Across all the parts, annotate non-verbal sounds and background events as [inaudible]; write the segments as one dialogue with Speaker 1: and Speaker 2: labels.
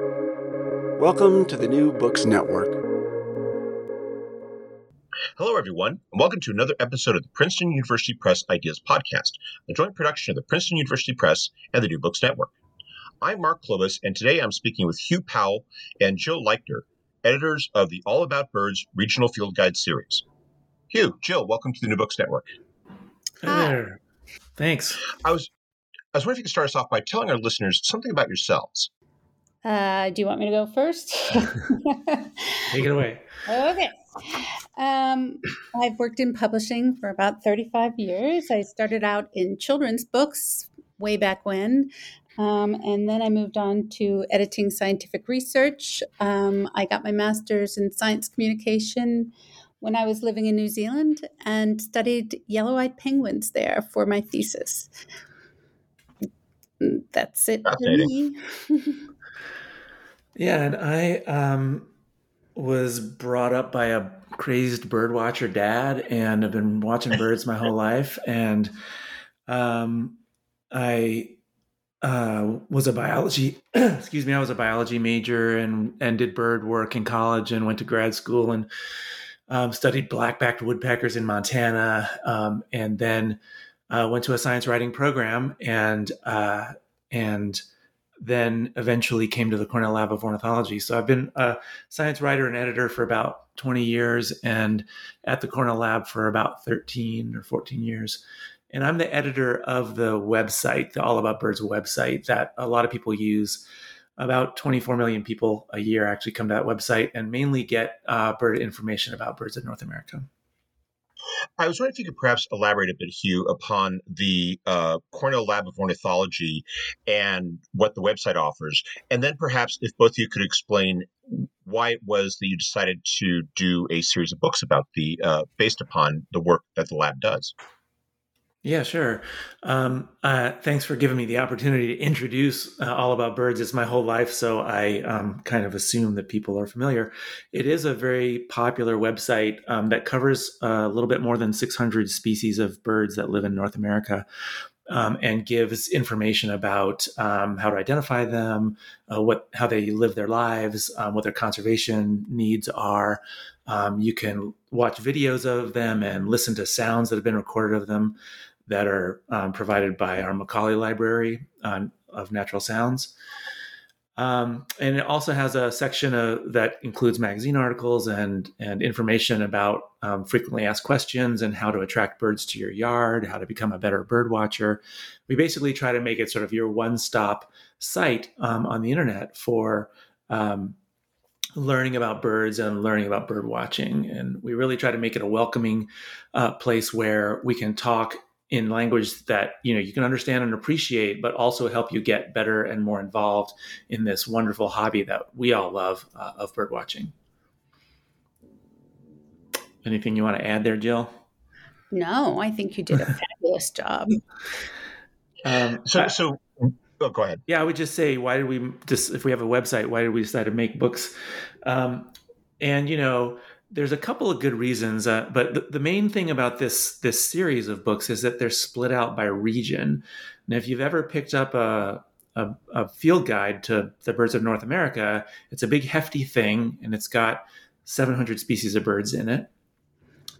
Speaker 1: Welcome to the New Books Network.
Speaker 2: Hello, everyone, and welcome to another episode of the Princeton University Press Ideas Podcast, a joint production of the Princeton University Press and the New Books Network. I'm Mark Clovis, and today I'm speaking with Hugh Powell and Jill Leichter, editors of the All About Birds Regional Field Guide series. Hugh, Jill, welcome to the New Books Network.
Speaker 3: Hi there. Thanks.
Speaker 2: I was I was wondering if you could start us off by telling our listeners something about yourselves.
Speaker 4: Uh, do you want me to go first? [laughs]
Speaker 3: Take it away.
Speaker 4: Okay. Um, I've worked in publishing for about 35 years. I started out in children's books way back when. Um, and then I moved on to editing scientific research. Um, I got my master's in science communication when I was living in New Zealand and studied yellow eyed penguins there for my thesis. That's it for me. [laughs]
Speaker 3: yeah, and I um, was brought up by a crazed bird watcher dad and I've been watching [laughs] birds my whole life. And um, I uh, was a biology [clears throat] excuse me i was a biology major and and did bird work in college and went to grad school and um, studied black-backed woodpeckers in montana um, and then uh, went to a science writing program and uh, and then eventually came to the cornell lab of ornithology so i've been a science writer and editor for about 20 years and at the cornell lab for about 13 or 14 years and I'm the editor of the website, the All About Birds website that a lot of people use. About 24 million people a year actually come to that website and mainly get uh, bird information about birds in North America.
Speaker 2: I was wondering if you could perhaps elaborate a bit, Hugh, upon the uh, Cornell Lab of Ornithology and what the website offers. And then perhaps if both of you could explain why it was that you decided to do a series of books about the, uh, based upon the work that the lab does.
Speaker 3: Yeah, sure. Um, uh, thanks for giving me the opportunity to introduce uh, All About Birds. It's my whole life, so I um, kind of assume that people are familiar. It is a very popular website um, that covers uh, a little bit more than 600 species of birds that live in North America. Um, and gives information about um, how to identify them, uh, what how they live their lives, um, what their conservation needs are. you can watch videos of them and listen to sounds that have been recorded of them that are um, provided by our Macaulay Library of Natural Sounds. Um, and it also has a section of, that includes magazine articles and, and information about um, frequently asked questions and how to attract birds to your yard, how to become a better bird watcher. We basically try to make it sort of your one stop site um, on the internet for um, learning about birds and learning about bird watching. And we really try to make it a welcoming uh, place where we can talk in language that you know you can understand and appreciate but also help you get better and more involved in this wonderful hobby that we all love uh, of bird watching. Anything you want to add there jill?
Speaker 4: No i think you did a fabulous job. [laughs]
Speaker 2: Um, so so oh, go ahead.
Speaker 3: Yeah i would just say why did we just if we have a website why did we decide to make books? Um, and you know there's a couple of good reasons, uh, but the, the, main thing about this this series of books is that they're split out by region. And if you've ever picked up a, a, a field guide to the birds of North America, it's a big hefty thing, and it's got 700 species of birds in it.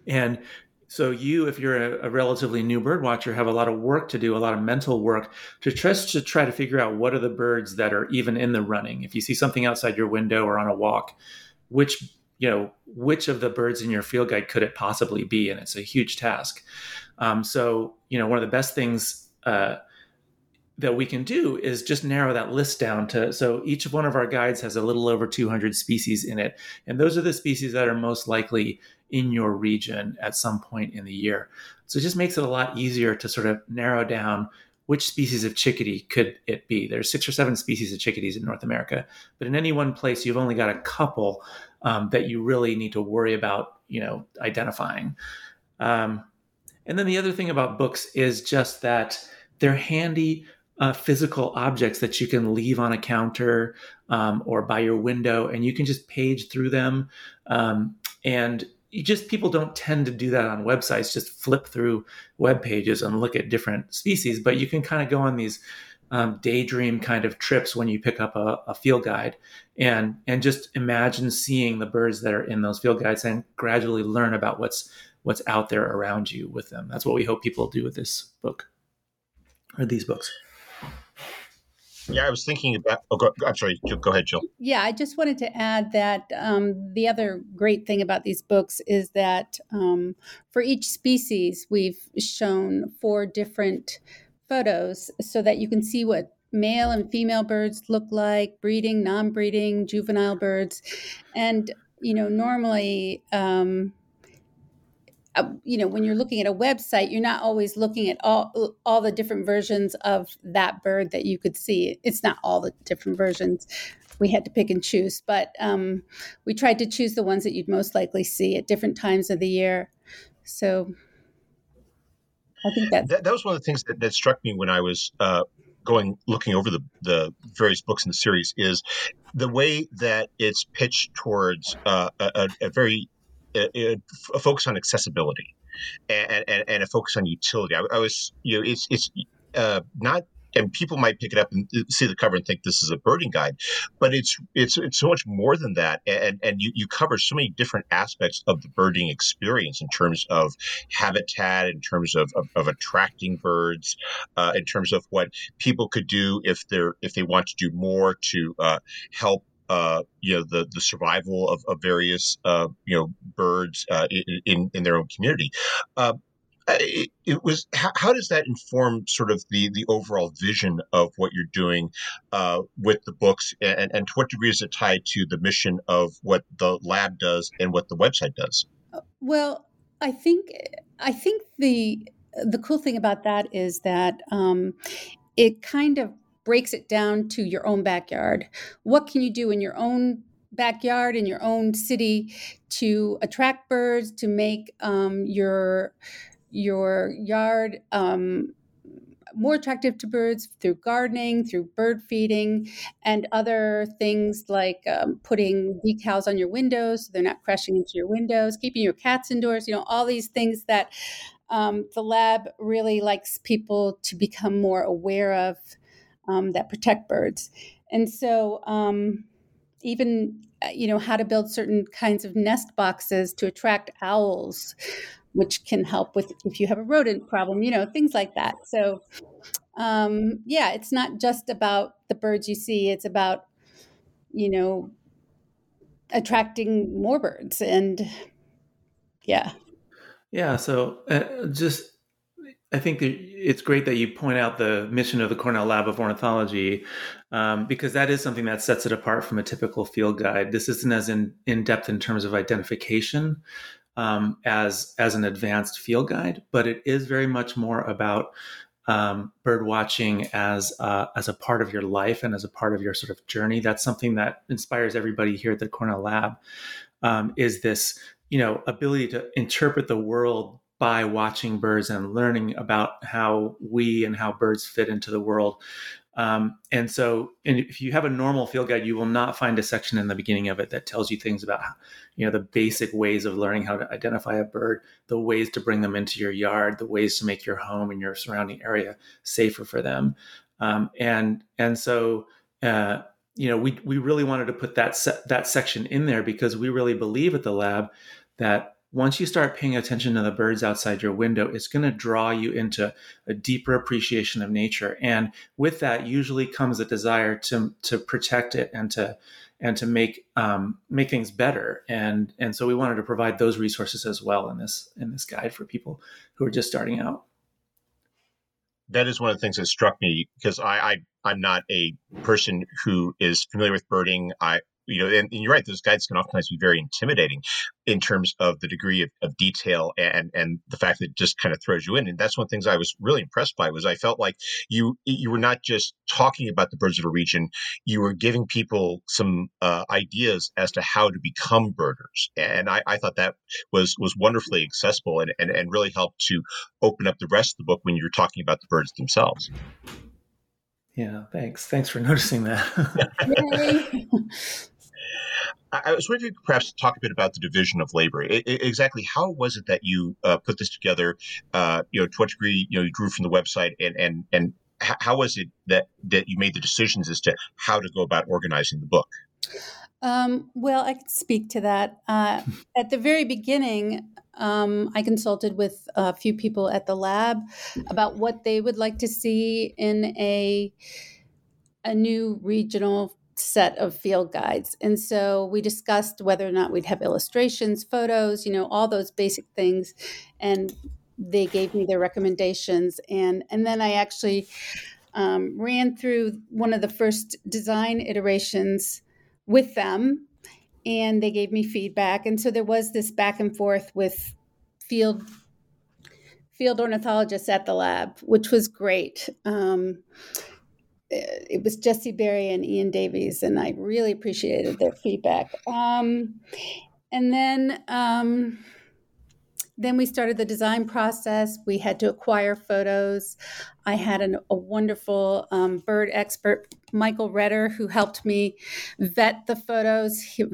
Speaker 3: And so you, if you're a, a, relatively new bird watcher, have a lot of work to do, a lot of mental work to to try to figure out what are the birds that are even in the running. If you see something outside your window or on a walk, which you know which of the birds in your field guide could it possibly be? And it's a huge task. Um, so you know one of the best things uh, that we can do is just narrow that list down to so each one of our guides has a little over 200 species in it. And those are the species that are most likely in your region at some point in the year. So it just makes it a lot easier to sort of narrow down which species of chickadee could it be. There's six or seven species of chickadees in north america but in any one place you've only got a couple um, that you really need to worry about, you know, identifying. Um, and then the other thing about books is just that they're handy uh, physical objects that you can leave on a counter um, or by your window, and you can just page through them. Um, and just people don't tend to do that on websites. Just flip through web pages and look at different species, but you can kind of go on these um, daydream kind of trips when you pick up a, a, field guide and and just imagine seeing the birds that are in those field guides and gradually learn about what's what's out there around you with them that's what we hope people do with this book or these books
Speaker 2: yeah, I was thinking about. Oh, go, I'm sorry. Go ahead, Jill.
Speaker 4: Yeah, I just wanted to add that um, the other great thing about these books is that um, for each species, we've shown four different photos so that you can see what male and female birds look like, breeding, non-breeding, juvenile birds, and you know, normally. Um, uh, you know when you're looking at a website you're not always looking at all all the different versions of that bird that you could see. It's not all the different versions. We had to pick and choose but um, we tried to choose the ones that you'd most likely see at different times of the year. So i think that
Speaker 2: that, that was one of the things that, that struck me when i was uh, going looking over the the various books in the series is the way that it's pitched towards uh, a, a, very a, a focus on accessibility and, and, and a focus on utility. I, I was, you know, it's it's uh, not and people might pick it up and see the cover and think this is a birding guide, but it's it's it's so much more than that. And and you, you cover so many different aspects of the birding experience in terms of habitat, in terms of of, of attracting birds, uh, in terms of what people could do if they're if they want to do more to uh, help uh, you know the the survival of, of various uh, you know birds uh, in in their own community. Uh, it, it, was how, how, does that inform sort of the the overall vision of what you're doing uh, with the books, and, and to what degree is it tied to the mission of what the lab does and what the website does?
Speaker 4: Well, I think I think the the cool thing about that is that um, it kind of breaks it down to your own backyard. What can you do in your own backyard in your own city to attract birds to make um, your your yard um, more attractive to birds through gardening, through bird feeding, and other things like um, putting decals on your windows so they're not crashing into your windows, keeping your cats indoors, you know, all these things that um, the lab really likes people to become more aware of um, that protect birds. And so, um, even uh, you know how to build certain kinds of nest boxes to attract owls, which can help with if you have a rodent problem, you know things like that. So, um, yeah, it's not just about the birds you see; it's about you know attracting more birds and yeah
Speaker 3: yeah so uh, just I think that it's great that you point out the mission of the Cornell Lab of Ornithology um, because that is something that sets it apart from a typical field guide. This isn't as in, in depth in terms of identification um, as as an advanced field guide, but it is very much more about um, bird watching as uh, as a part of your life and as a part of your sort of journey. That's something that inspires everybody here at the Cornell Lab. Um, is this you know ability to interpret the world by watching birds and learning about how we and how birds fit into the world. Um, and so, and if you have a normal field guide, you will not find a section in the beginning of it that tells you things about, you know, the basic ways of learning how to identify a bird, the ways to bring them into your yard, the ways to make your home and your surrounding area safer for them. Um, and and so, uh, you know, we we really wanted to put that se- that section in there because we really believe at the lab that once you start paying attention to the birds outside your window, it's going to draw you into a deeper appreciation of nature. And with that, usually comes a desire to to protect it and to and to make um, make things better. And and so we wanted to provide those resources as well in this in this guide for people who are just starting out.
Speaker 2: That is one of the things that struck me because I, I I'm not a person who is familiar with birding. I you know, and, and, you're right; those guides can oftentimes be very intimidating in terms of the degree of, of, detail and and the fact that it just kind of throws you in. And that's one of the things I was really impressed by was I felt like you you were not just talking about the birds of a region; you were giving people some uh, ideas as to how to become birders. And I, I thought that was was wonderfully accessible and, and and really helped to open up the rest of the book when you're talking about the birds themselves.
Speaker 3: Yeah, thanks. Thanks for [laughs] noticing that. [laughs]
Speaker 2: I was wondering if you could perhaps talk a bit about the division of labor. It, it, exactly how was it that you uh, put this together? Uh, you know, to what degree you know you grew from the website, and and and how was it that that you made the decisions as to how to go about organizing the book?
Speaker 4: Um, well, I can speak to that. Uh, [laughs] at the very beginning, um, I consulted with a few people at the lab about what they would like to see in a a new regional set of field guides. And so we discussed whether or not we'd have illustrations, photos, you know, all those basic things. And they gave me their recommendations. And, and then I actually um, ran through one of the first design iterations with them and they gave me feedback. And so there was this back and forth with field field ornithologists at the lab, which was great. Um, it was Jessie Barry and Ian Davies, and I really appreciated their feedback. Um, and then, um, then we started the design process. We had to acquire photos. I had an, a wonderful um, bird expert, Michael Retter, who helped me vet the photos. He,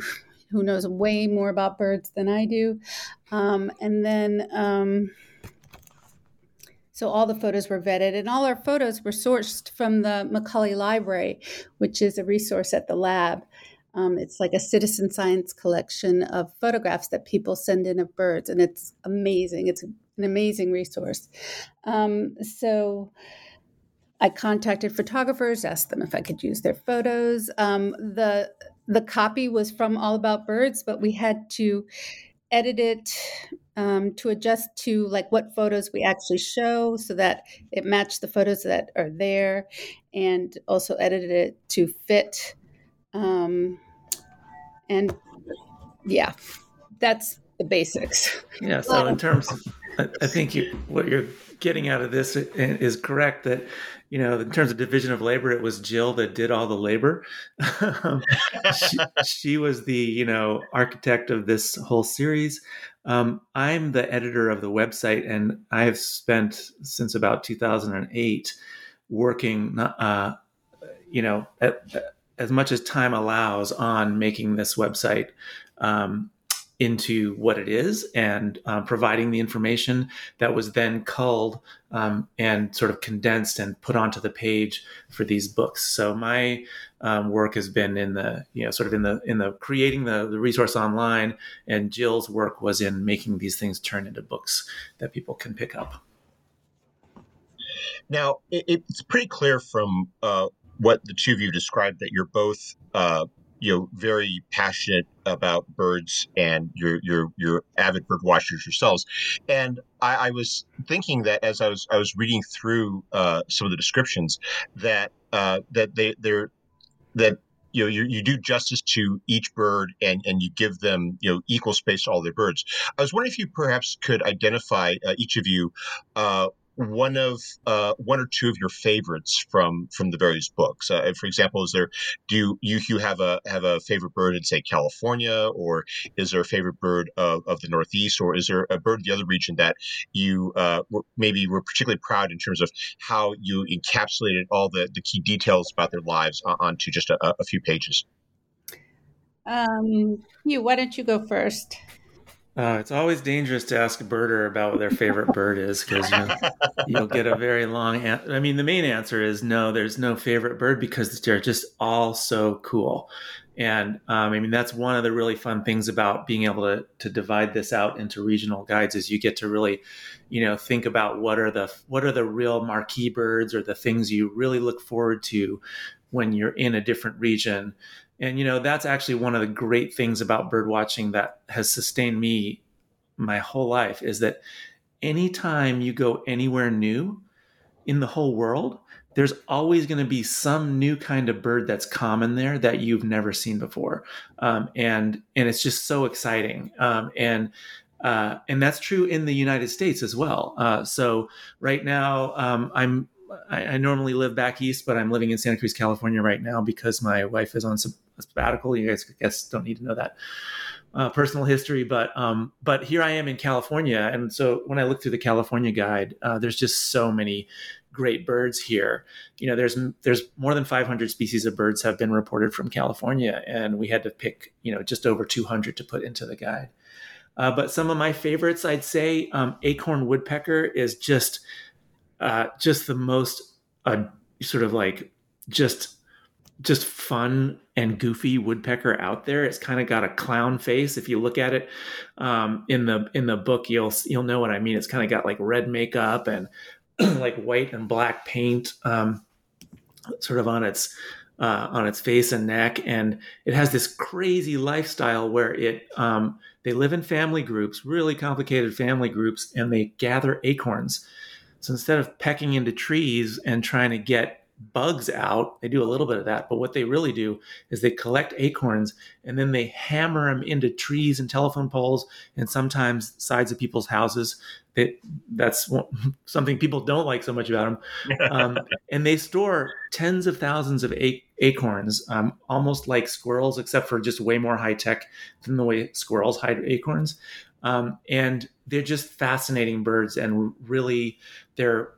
Speaker 4: who knows way more about birds than I do. Um, and then um, so all the photos were vetted, and all our photos were sourced from the Macaulay Library, which is a resource at the lab. Um, it's like a citizen science collection of photographs that people send in of birds, and it's amazing. It's an amazing resource. Um, so I contacted photographers, asked them if I could use their photos. Um, the the copy was from All About Birds, but we had to edit it um, to adjust to like what photos we actually show so that it matched the photos that are there and also edited it to fit um, and yeah that's the basics.
Speaker 3: Yeah so in terms i think you, what you're getting out of this is correct that you know, in terms of division of labor, it was Jill that did all the labor. [laughs] Um, she, she, was the, you know, architect of this whole series. Um, I'm the editor of the website, and I've spent since about 2008 working, uh, you know, at, as much as time allows on making this website. Um, into what it is and uh, providing the information that was then culled um, and sort of condensed and put onto the page for these books. So my um, work has been in the you know sort of in the in the creating the, the resource online, and Jill's work was in making these things turn into books that people can pick up.
Speaker 2: Now it, it's pretty clear from uh, what the two of you described that you're both uh, you know very passionate about birds and you're you're you're avid bird watchers yourselves. And I, I was thinking that as I was I was reading through uh, some of the descriptions that uh, that they they're that you know you, you do justice to each bird and and you give them you know equal space to all their birds. I was wondering if you perhaps could identify uh, each of you uh, one of uh, one or two of your favorites from from the various books. Uh, for example, is there do you, you have a have a favorite bird in say California, or is there a favorite bird of, of the Northeast, or is there a bird in the other region that you uh, were, maybe were particularly proud in terms of how you encapsulated all the the key details about their lives onto just a, a few pages?
Speaker 4: Um, you, why don't you go first?
Speaker 3: Uh, it's always dangerous to ask a birder about what their favorite bird is because you you'll get a very long. An- I mean, the main answer is no. There's no favorite bird because they're just all so cool, and um, I mean that's one of the really fun things about being able to to divide this out into regional guides is you get to really, you know, think about what are the what are the real marquee birds or the things you really look forward to when you're in a different region and you know, that's actually one of the great things about bird watching that has sustained me my whole life is that anytime you go anywhere new in the whole world, there's always going to be some new kind of bird that's common there that you've never seen before, um, and and it's just so exciting. Um, and uh, and that's true in the United States as well. Uh, so right now, um, I'm I, I, normally live back east, but I'm living in Santa Cruz, California right now because my wife is on sabbatical. You guys, I guess, don't need to know that uh, personal history, but um, but here I am in California, and so when I look through the California guide, uh, there's just so many great birds here. You know, there's there's more than 500 species of birds have been reported from California, and we had to pick you know just over 200 to put into the guide. Uh, but some of my favorites, I'd say, um, acorn woodpecker is just uh, just the most a sort of like just just fun and goofy woodpecker out there. It's kind of got a clown face. If you look at it um, in the in the book, you'll you'll know what I mean. It's kind of got like red makeup and [clears throat] like white and black paint, um, sort of on its uh, on its face and neck, and it has this crazy lifestyle where it um, they live in family groups, really complicated family groups, and they gather acorns. So instead of pecking into trees and trying to get bugs out. They do a little bit of that, but what they really do is they collect acorns and then they hammer them into trees and telephone poles and sometimes sides of people's houses. That that's [laughs] something people don't like so much about them. [laughs] Um, and they store tens of thousands of acorns, um, almost like squirrels, except for just way more high tech than the way squirrels hide acorns. Um, and they're just fascinating birds, and really, they're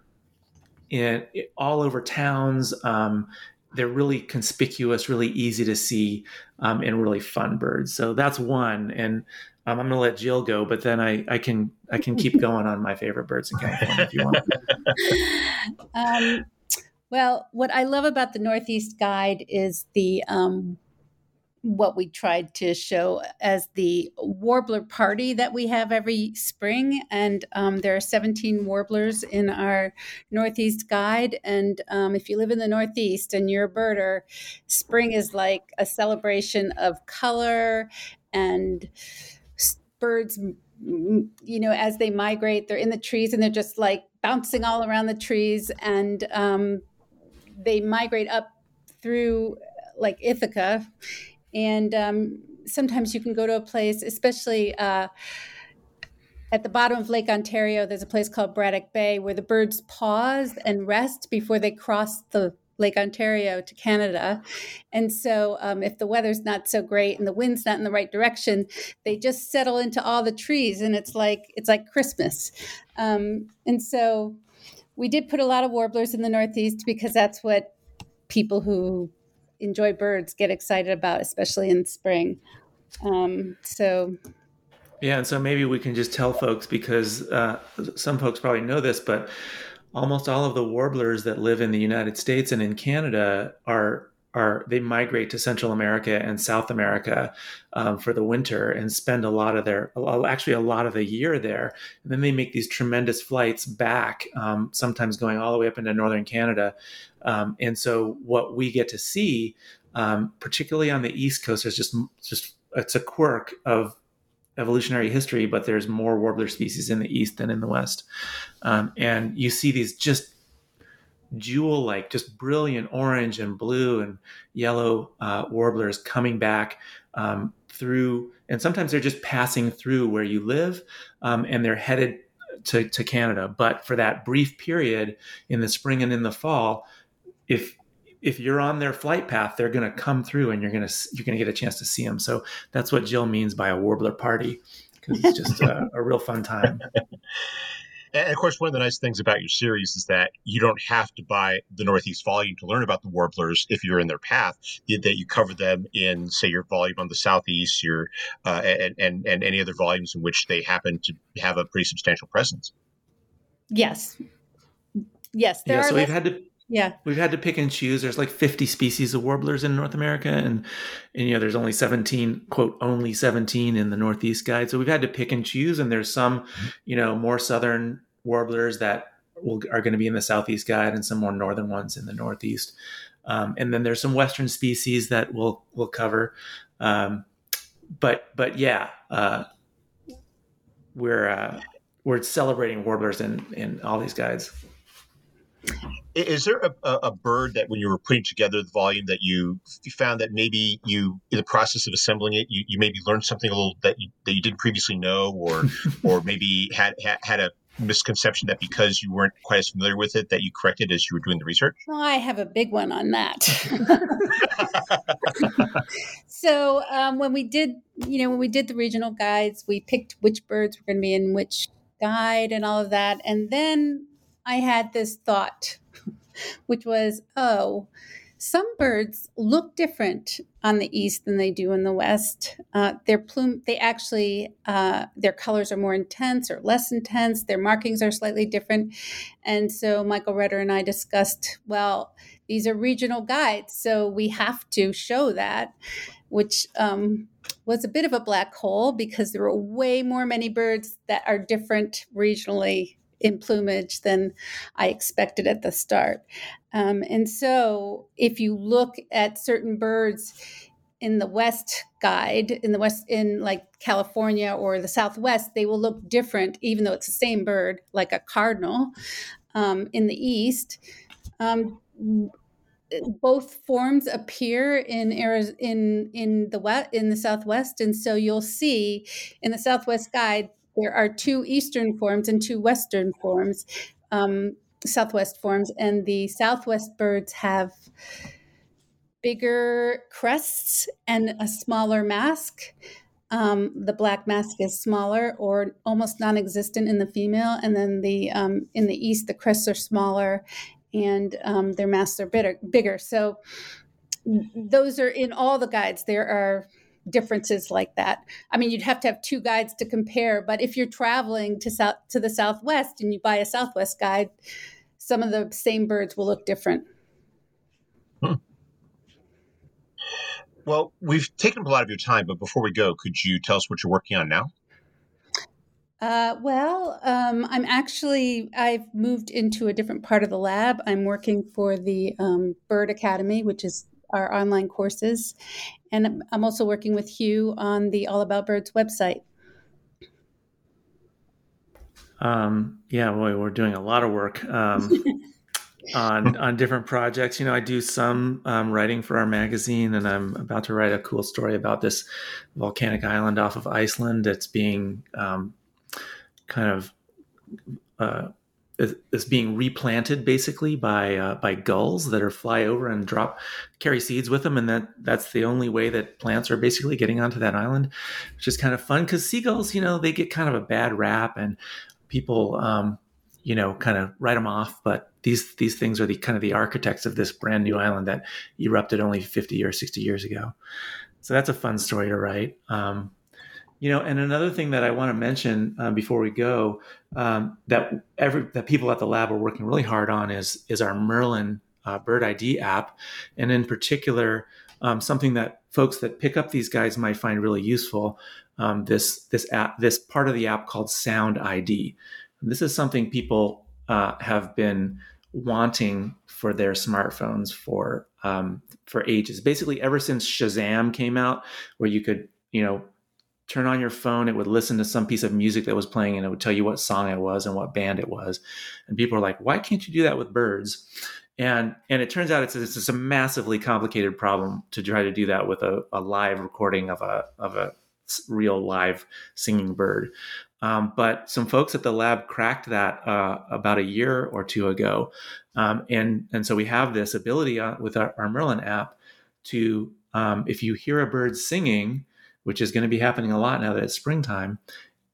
Speaker 3: in all over towns. Um, they're really conspicuous, really easy to see, um, and really fun birds. So that's one. And um, I'm going to let Jill go, but then I, I can I can keep [laughs] going on my favorite birds in California if you want. [laughs]
Speaker 4: Um, well, what I love about the Northeast Guide is the um, what we tried to show as the warbler party that we have every spring. And um, there are 17 warblers in our Northeast guide. And um, if you live in the Northeast and you're a birder, spring is like a celebration of color and birds you know as they migrate they're in the trees and they're just like bouncing all around the trees and um, they migrate up through like ithaca and um, sometimes you can go to a place, especially uh, at the bottom of Lake Ontario, there's a place called Braddock Bay where the birds pause and rest before they cross the Lake Ontario to Canada. And so, um, if the weather's not so great and the wind's not in the right direction, they just settle into all the trees, and it's like it's like Christmas. Um, and so, we did put a lot of warblers in the Northeast because that's what people who enjoy birds get excited about, especially in spring. Um, so,
Speaker 3: yeah, and so maybe we can just tell folks because uh, some folks probably know this, but almost all of the warblers that live in the United States and in Canada are are they migrate to Central America and South America um, for the winter and spend a lot of their actually a lot of the year there, and then they make these tremendous flights back, um, sometimes going all the way up into northern Canada. Um, and so what we get to see, um, particularly on the East Coast, is just just it's a quirk of evolutionary history, but there's more warbler species in the east than in the west. Um, and you see these just jewel like, just brilliant orange and blue and yellow uh, warblers coming back um, through, and sometimes they're just passing through where you live um, and they're headed to, to Canada. But for that brief period in the spring and in the fall, if if you're on their flight path, they're going to come through, and you're going to you're going to get a chance to see them. So that's what Jill means by a warbler party, because it's just a, a real fun time. [laughs]
Speaker 2: And of course, one of the nice things about your series is that you don't have to buy the Northeast volume to learn about the warblers if you're in their path. That you cover them in, say, your volume on the Southeast, your uh, and, and and any other volumes in which they happen to have a pretty substantial presence.
Speaker 4: Yes, yes.
Speaker 3: There yeah, so we've had to
Speaker 4: yeah.
Speaker 3: We've had to pick and choose. There's like 50 species of warblers in north america and and you know there's only 17 quote only 17 in the northeast guide. So we've had to pick and choose and there's some you know more southern warblers that will, are going to be in the southeast guide and some more northern ones in the northeast. Um, and then there's some western species that we'll we'll cover. Um, but but yeah uh, we're uh, we're celebrating warblers in in all these guides
Speaker 2: is there a, a, bird that when you were putting together the volume that you, you found that maybe you in the process of assembling it you, you maybe learned something a little that you, that you didn't previously know or [laughs] or maybe had, had had a misconception that because you weren't quite as familiar with it that you corrected as you were doing the research?
Speaker 4: Well, I have a big one on that. [laughs] so um, when we did, you know, when we did the regional guides, we picked which birds were going to be in which guide and all of that, and then I had this thought, which was, oh, some birds look different on the east than they do in the west. Uh, their plume, they actually, uh, their colors are more intense or less intense. Their markings are slightly different. And so Michael Retter and I discussed, well, these are regional guides, so we have to show that, which um, was a bit of a black hole because there were way more many birds that are different regionally in plumage than I expected at the start. Um, and so, if you look at certain birds in the West guide, in the West, in like California or the Southwest, they will look different, even though it's the same bird, like a cardinal. Um, in the East, um, both forms appear in in in the west in the Southwest, and so you'll see in the Southwest guide there are two eastern forms and two western forms, um, southwest forms, and the southwest birds have bigger crests and a smaller mask. Um, the black mask is smaller or almost non-existent in the female, and then the um, in the east the crests are smaller, and um, their masks are bigger. Bigger. So those are in all the guides. There are differences like that. I mean, you'd have to have two guides to compare, but if you're traveling to south to the southwest and you buy a southwest guide, some of the same birds will look different. Hmm.
Speaker 2: Well, we've taken up a lot of your time, but before we go, could you tell us what you're working on now?
Speaker 4: Uh, well, um, I'm actually, I've moved into a different part of the lab. I'm working for the um, Bird Academy, which is our online courses. And I'm also working with Hugh on the All About Birds website.
Speaker 3: Um, yeah, boy, we're doing a lot of work um, [laughs] on on different projects. You know, I do some um, writing for our magazine, and I'm about to write a cool story about this volcanic island off of Iceland that's being um, kind of uh, is, being replanted basically by uh, by gulls that are fly over and drop carry seeds with them, and that that's the only way that plants are basically getting onto that island, which is kind of fun because seagulls, you know, they get kind of a bad rap and people, um, you know, kind of write them off, but these these things are the kind of the architects of this brand new island that erupted only 50 or 60 years ago. So that's a fun story to write. Um, you know, and another thing that I want to mention um, before we go um, that every that people at the lab are working really hard on is is our Merlin uh, Bird ID app, and in particular, um, something that folks that pick up these guys might find really useful. Um, this this app, this part of the app called Sound ID. This is something people uh, have been wanting for their smartphones for um, for ages. Basically, ever since Shazam came out, where you could you know turn on your phone, it would listen to some piece of music that was playing and it would tell you what song it was and what band it was. And people are like, why can't you do that with birds? And and it turns out it's, it's just a massively complicated problem to try to do that with a, a live recording of a of a real live singing bird. Um, but some folks at the lab cracked that uh, about a year or two ago, um, and and so we have this ability uh, with our, our Merlin app to um, if you hear a bird singing, which is going to be happening a lot now that it's springtime,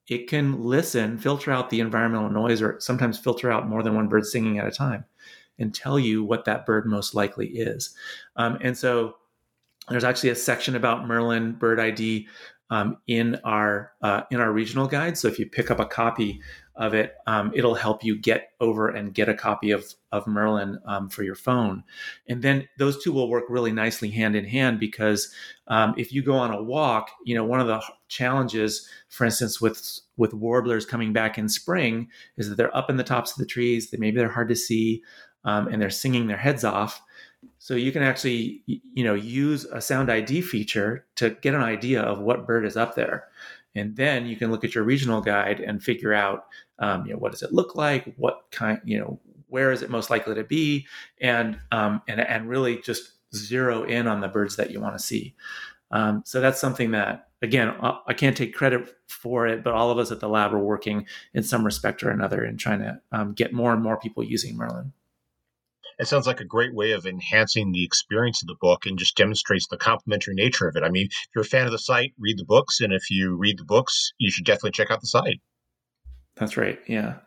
Speaker 3: it can listen, filter out the environmental noise, or sometimes filter out more than one bird singing at a time and tell you what that bird most likely is. Um, and so there's actually a section about Merlin bird ID um, in our uh, in our regional guide. So if you pick up a copy of it, um, it'll help you get over and get a copy of of Merlin um, for your phone, and then those two will work really nicely hand in hand because um, if you go on a walk, you know one of the challenges, for instance, with with warblers coming back in spring, is that they're up in the tops of the trees. That maybe they're hard to see, um, and they're singing their heads off. So you can actually, you know, use a sound ID feature to get an idea of what bird is up there, and then you can look at your regional guide and figure out, um, you know, what does it look like, what kind, you know, where is it most likely to be, and um, and and really just zero in on the birds that you want to see. Um, so that's something that, again, I can't take credit for it, but all of us at the lab are working in some respect or another in trying to um, get more and more people using Merlin
Speaker 2: it sounds like a great way of enhancing the experience of the book and just demonstrates the complementary nature of it. I mean, if you're a fan of the site, read the books, and if you read the books, you should definitely check out the site.
Speaker 3: That's right. Yeah.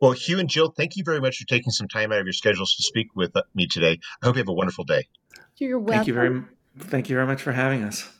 Speaker 2: Well, Hugh and Jill, thank you very much for taking some time out of your schedules to speak with me today. I hope you have a wonderful day.
Speaker 4: You're welcome.
Speaker 3: Thank you very, thank you very much for having us.